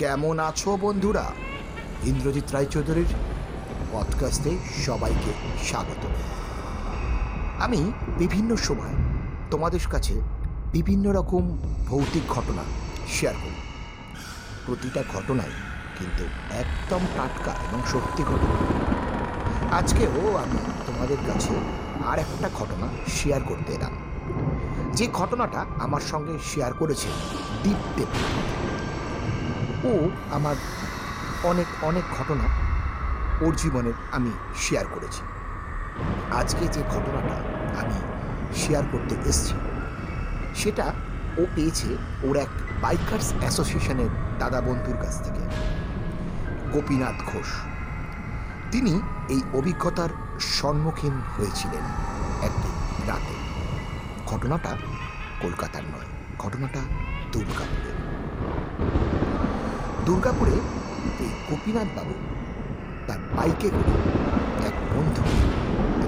কেমন আছো বন্ধুরা? ইন্দ্রজিৎ রায়চৌধুরীর পডকাস্টে সবাইকে স্বাগত। আমি বিভিন্ন সময় তোমাদের কাছে বিভিন্ন রকম ভৌতিক ঘটনা শেয়ার করি। প্রতিটা ঘটনাই কিন্তু একদম টাটকা এবং সত্যি ঘটনা। আজকেও আমি তোমাদের কাছে আর একটা ঘটনা শেয়ার করতে এলাম। যে ঘটনাটা আমার সঙ্গে শেয়ার করেছে দীপ্তেপ ও আমার অনেক অনেক ঘটনা ওর জীবনের আমি শেয়ার করেছি। আজকে যে ঘটনাটা আমি শেয়ার করতে এসেছি, সেটা ও পেয়েছে ওর এক বাইকার্স অ্যাসোসিয়েশনের দাদা বন্ধুর কাছ থেকে, গোপীনাথ ঘোষ। তিনি এই অভিজ্ঞতার সম্মুখীন হয়েছিলেন একদিন রাতে। ঘটনাটা কলকাতার নয়, ঘটনাটা দুর্গাপুরের। দুর্গাপুরে এই গোপীনাথ বাবু তার বাইকে করে এক বন্ধু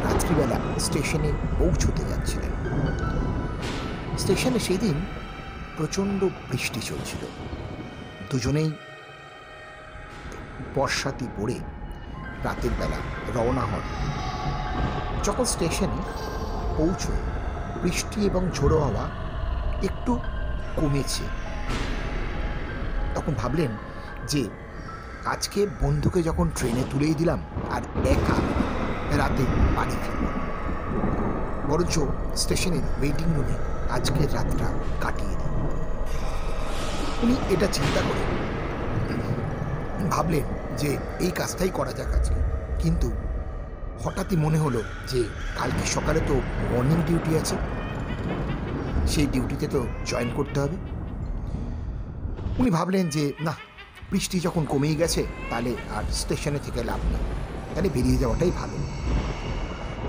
রাত্রিবেলা স্টেশনে পৌঁছতে যাচ্ছিলেন। স্টেশনে সেই দিন প্রচণ্ড বৃষ্টি চলছিল। দুজনেই বর্ষাতি পড়ে রাতের বেলা রওনা হন। যখন স্টেশনে পৌঁছয়, বৃষ্টি এবং ঝোড়ো হাওয়া একটু কমেছে। তখন ভাবলেন যে আজকে বন্ধুকে যখন ট্রেনে তুলেই দিলাম, আর একা রাতে বাড়ি ফিরব বরঞ্চ স্টেশনের ওয়েটিং রুমে আজকের রাতটা কাটিয়ে দিই। উনি এটা চিন্তা করে ভাবলেন যে এই কাজটাই করা যাক আজকে। কিন্তু হঠাৎই মনে হলো যে কালকে সকালে তো মর্নিং ডিউটি আছে। সেই ডিউটিতে তো জয়েন করতে হবে। উনি ভাবলেন যে, না, বৃষ্টি যখন কমেই গেছে, তাহলে আর স্টেশনে থেকে লাভ নেই। তাহলে বেরিয়ে যাওয়াটাই ভালো।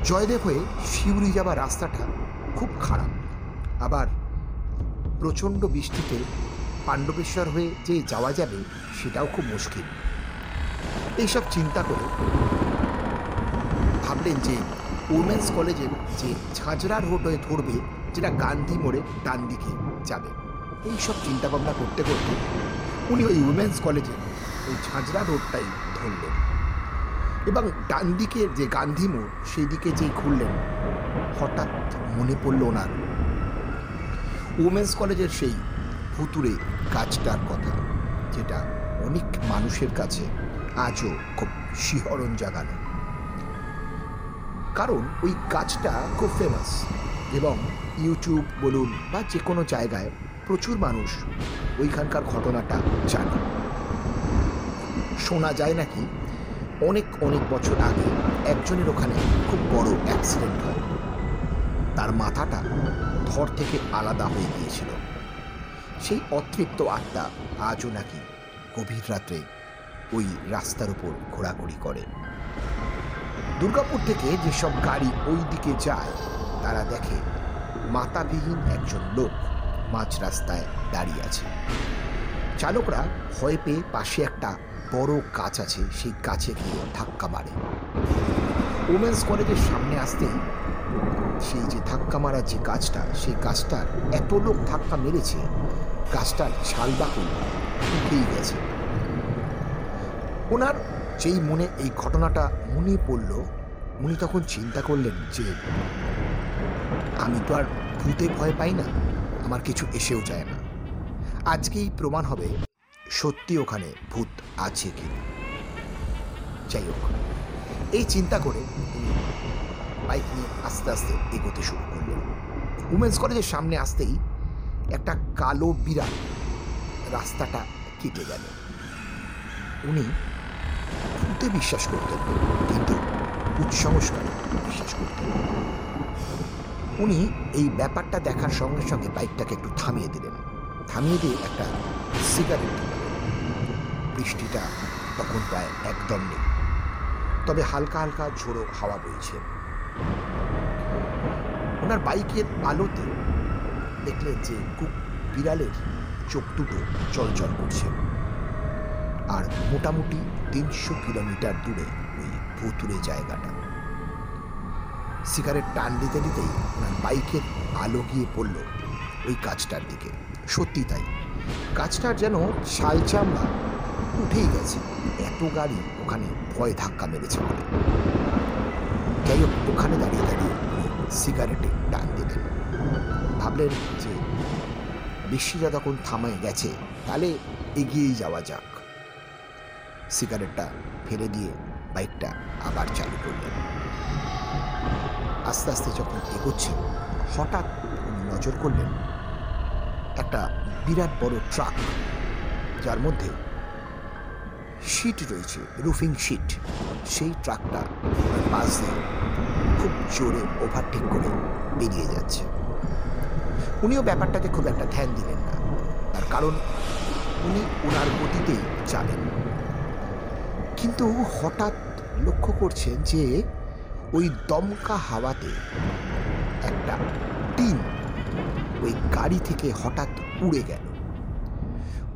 জয়দেব হয়ে শিউরি যাওয়ার রাস্তাটা খুব খারাপ। আবার প্রচণ্ড বৃষ্টিতে পাণ্ডবেশ্বর হয়ে যে যাওয়া যাবে, সেটাও খুব মুশকিল। এইসব চিন্তা করে ভাবলেন যে উমেন্স কলেজের যে ঝাঁঝরা রোড হয়ে ধরবে, যেটা গান্ধী মোড়ে ডান দিকে যাবে। এইসব চিন্তাভাবনা করতে করতে উনি ওই উমেন্স কলেজের ওই ঝাঁঝরা রোডটাই ধরলেন। এবং ডান দিকের যে গান্ধী মোড়, সেই দিকে যেই ঘুরলেন, হঠাৎ মনে পড়ল ওনার। উমেন্স কলেজের সেই ভুতুরে কাজটার কথা, যেটা অনেক মানুষের কাছে আজও খুব শিহরণ জাগানো। কারণ ওই কাজটা খুব ফেমাস এবং ইউটিউব বলুন বা যে কোনো জায়গায় প্রচুর মানুষ ওইখানকার ঘটনাটা জানে। শোনা যায় নাকি অনেক অনেক বছর আগে একজনের ওখানে খুব বড় অ্যাক্সিডেন্ট হয়। তার মাথাটা ধর থেকে আলাদা হয়ে গিয়েছিল। সেই অতৃপ্ত আত্মা আজও নাকি গভীর রাত্রে ওই রাস্তার উপর ঘোরাঘুরি করে। দুর্গাপুর থেকে যেসব গাড়ি ওই দিকে যায়, তারা দেখে মাতাবিহীন একজন লোক মাঝ রাস্তায় দাঁড়িয়ে আছে। চালকরা ভয় পেয়ে পাশে একটা বড় কাচ আছে, সেই কাছে গিয়ে ধাক্কা মারে। ওমেন্স কলেজের সামনে আসতেই সেই যে ধাক্কা মারা যে গাছটা, সেই গাছটার এত লোক ধাক্কা মেরেছে, গাছটার ছাল বাকুল উঠেই গেছে। ওনার যেই মনে এই ঘটনাটা মনে পড়ল, উনি তখন চিন্তা করলেন যে, আমি তো আর ভূতে ভয় পাই না। আমার কিছু এসেও যায় না। আজকেই প্রমাণ হবে সত্যি ওখানে ভূত আছে কি যাই হোক, এই চিন্তা করে বাইক নিয়ে আস্তে আস্তে এগোতে শুরু করলেন। উমেন্স কলেজের সামনে আসতেই একটা কালো বিড়াল রাস্তাটা কেটে গেল। উনি ভূতে বিশ্বাস করতেন, কিন্তু কুৎসংস্কারে বিশ্বাস করতেন উনি এই ব্যাপারটা দেখার সঙ্গে সঙ্গে বাইকটাকে একটু থামিয়ে দিলেন। থামিয়ে দিয়ে একটা সিগারেট বৃষ্টিটা তখন প্রায় একদম নেই। তবে হালকা হালকা ঝোড়ো হাওয়া বইছে। ওনার বাইকের আলোতে দেখলেন যে খুব বিড়ালের চোখ দুটো চলচল করছে। আর মোটামুটি তিনশো কিলোমিটার দূরে ওই ভুতুরে জায়গাটা। সিগারেট টান দিতে দিতেই ওনার বাইকের আলো গিয়ে পড়ল ওই কাজটার দিকে। সত্যি তাই। কাজটার যেন শাল চামড়া উঠেই গেছে। এত গাড়ি ওখানে ভয় ধাক্কা মেরেছে বলে। যাই হোক, ওখানে দাঁড়িয়ে দাঁড়িয়ে সিগারেটে টান দিলেন। ভাবলেন যে বৃষ্টিটা তখন থামায় গেছে, তাহলে এগিয়েই যাওয়া যাক। সিগারেটটা ফেলে দিয়ে বাইকটা আবার চালু করলেন। আস্তে আস্তে যখন এগোচ্ছেন হঠাৎ উনি নজর করলেন একটা বিরাট বড় ট্রাক, যার মধ্যে শিট রয়েছে, রুফিং শিট সেই ট্রাকটা পাশ দিয়ে খুব জোরে ওভারটেক করে বেরিয়ে যাচ্ছে। উনিও ব্যাপারটাকে খুব একটা ধ্যান দিলেন না, তার কারণ উনি ওনার গতিতেই চালেন। কিন্তু হঠাৎ লক্ষ্য করছেন যে ওই দমকা হাওয়াতে একটা টিন ওই গাড়ি থেকে হঠাৎ উড়ে গেল।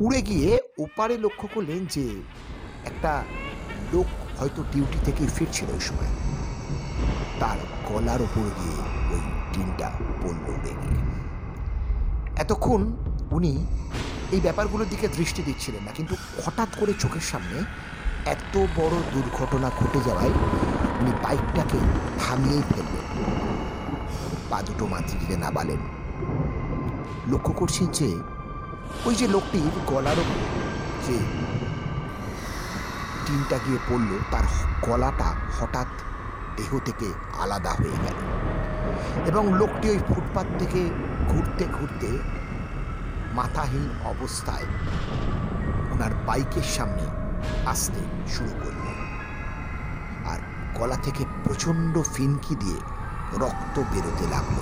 উড়ে গিয়ে ওপারে লক্ষ্য করলেন যে একটা লোক হয়তো ডিউটি থেকে ফিরছিল ওই সময়। তার গলার ওপর গিয়ে ওই টিনটা পড়ল উড়ে গিয়ে এতক্ষণ উনি এই ব্যাপারগুলোর দিকে দৃষ্টি দিচ্ছিলেন না, কিন্তু হঠাৎ করে চোখের সামনে এত বড় দুর্ঘটনা ঘটে যাওয়ায় উনি বাইকটাকে থামিয়েই ফেললেন। পা দুটো মাতৃ দিতে নাবালেন। লক্ষ্য করছেন যে, ওই যে লোকটির গলার যে টিনটা গিয়ে পড়ল, তার গলাটা হঠাৎ দেহ থেকে আলাদা হয়ে গেল এবং লোকটি ওই ফুটপাত থেকে ঘুরতে ঘুরতে মাথাহীন অবস্থায় ওনার বাইকের সামনে আসতে শুরু করল গলা থেকে প্রচণ্ড ফিনকি দিয়ে রক্ত বেরোতে লাগল।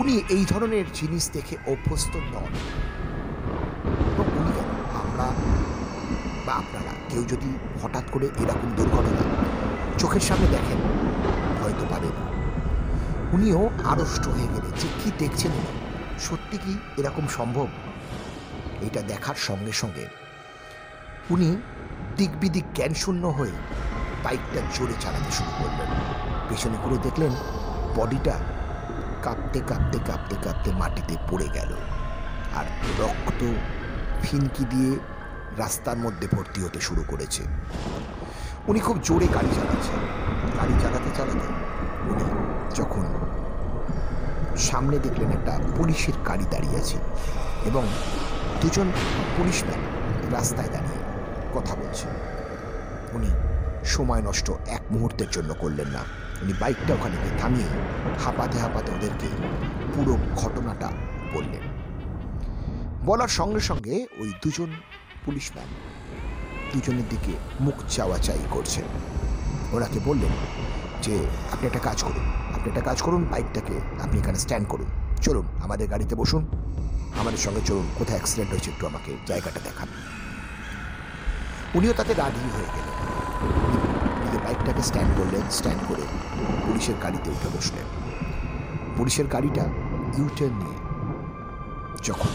উনি এই ধরনের জিনিস দেখে অভ্যস্ত নন। আমরা বা আপনারা কেউ যদি হঠাৎ করে এরকম দুর্ঘটনা চোখের সামনে দেখেন, হয়তো পারেন। উনিও আড়ষ্ট হয়ে গেলেন যে কি দেখছেন সত্যি কি এরকম সম্ভব? এটা দেখার সঙ্গে সঙ্গে উনি দিক বিদিক জ্ঞান শূন্য হয়ে বাইকটা জোরে চালাতে শুরু করলেন। পেছনে করে দেখলেন বডিটা কাঁপতে কাঁপতে কাঁপতে কাঁপতে মাটিতে পড়ে গেল আর রক্ত ফিনকি দিয়ে রাস্তার মধ্যে ভর্তি হতে শুরু করেছে। উনি খুব জোরে গাড়ি চালাচ্ছেন। গাড়ি চালাতে চালাতে উনি যখন সামনে দেখলেন একটা পুলিশের গাড়ি দাঁড়িয়ে আছে এবং দুজন পুলিশম্যান রাস্তায় দাঁড়িয়ে কথা বলছেন। উনি সময় নষ্ট এক মুহূর্তের জন্য করলেন না। উনি বাইকটা ওখানে গিয়ে থামিয়ে হাঁপাতে হাঁপাতে ওদেরকে পুরো ঘটনাটা বললেন। বলার সঙ্গে সঙ্গে ওই দুজন পুলিশম্যান দুজনের দিকে মুখ চাওয়াচাই করছেন। ওনাকে বললেন যে, আপনি একটা কাজ করুন। আপনি একটা কাজ করুন, বাইকটাকে আপনি এখানে স্ট্যান্ড করুন। চলুন, আমাদের গাড়িতে বসুন। আমাদের সঙ্গে চলুন। কোথায় অ্যাক্সিডেন্ট হয়েছে একটু আমাকে জায়গাটা দেখান। উনিও তাতে রাজি হয়ে গেলেন। বাইকটাকে স্ট্যান্ড করলেন, স্ট্যান্ড করে পুলিশের গাড়িতে উঠে বসলেন। পুলিশের গাড়িটা ইউটার্ন নিয়ে যখন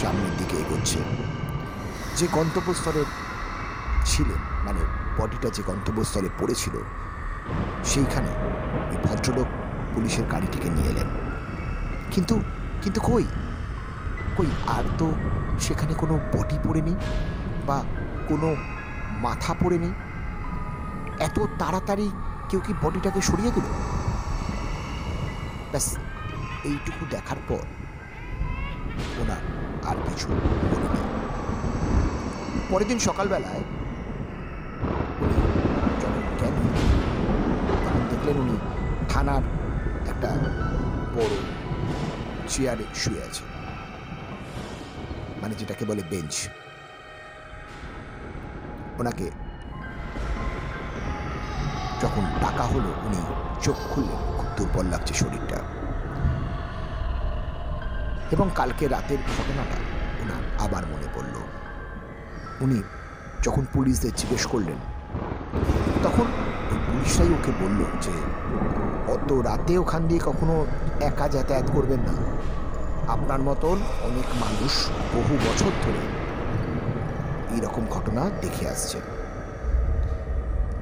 সামনের দিকে এগোচ্ছে, যে গন্তব্যস্থলে ছিলেন মানে বডিটা যে গন্তব্যস্থলে পড়েছিল, সেইখানে ওই ভদ্রলোক পুলিশের গাড়িটিকে নিয়ে এলেন। কিন্তু কিন্তু কই? কই, আর তো সেখানে কোনো বডি পড়ে নেই বা কোনো মাথা পড়ে নেই? এত তাড়াতাড়ি কেউ কি বডিটাকে সরিয়ে দিল? ব্যাস, এইটুকু দেখার পর ওনার আর কিছু মনে নেই। পরের দিন সকালবেলায় উনি যখন জ্ঞান তখন দেখলেন উনি থানার একটা বড় চেয়ারে শুয়ে আছে মানে যেটাকে বলে বেঞ্চ। ওনাকে। যখন ডাকা হলো, উনি চোখ খুললেন। খুব দুর্বল লাগছে শরীরটা। এবং কালকে রাতের ঘটনাটা ওনার আবার মনে পড়ল। উনি যখন পুলিশদের জিজ্ঞেস করলেন, তখন পুলিশরাই ওকে বলল যে, অত রাতে ওখান দিয়ে কখনো একা যাতায়াত করবেন না। আপনার মতন অনেক মানুষ বহু বছর ধরে এইরকম ঘটনা দেখে আসছে।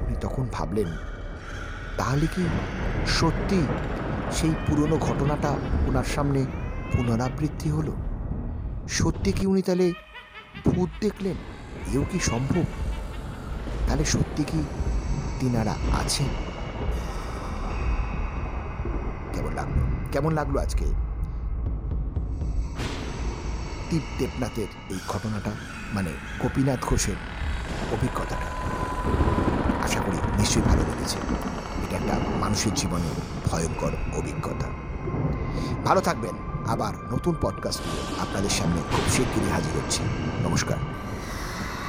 উনি তখন ভাবলেন, তাহলে কি সত্যি সেই পুরনো ঘটনাটা ওনার সামনে পুনরাবৃত্তি হলো? সত্যি কি উনি তাহলে ভূত দেখলেন? এও কি সম্ভব? তাহলে সত্যি কি তিনারা আছেন? কেমন লাগল? কেমন লাগল আজকে? টিপ দেবনাথের এই ঘটনাটা মানে গোপীনাথ ঘোষের অভিজ্ঞতাটা। আশা করি নিশ্চয়ই ভালো লেগেছে। এটা একটা মানুষের জীবনে ভয়ঙ্কর অভিজ্ঞতা। ভালো থাকবেন। আবার নতুন পডকাস্ট নিয়ে আপনাদের সামনে খুব শিগগিরই হাজির হচ্ছি। নমস্কার।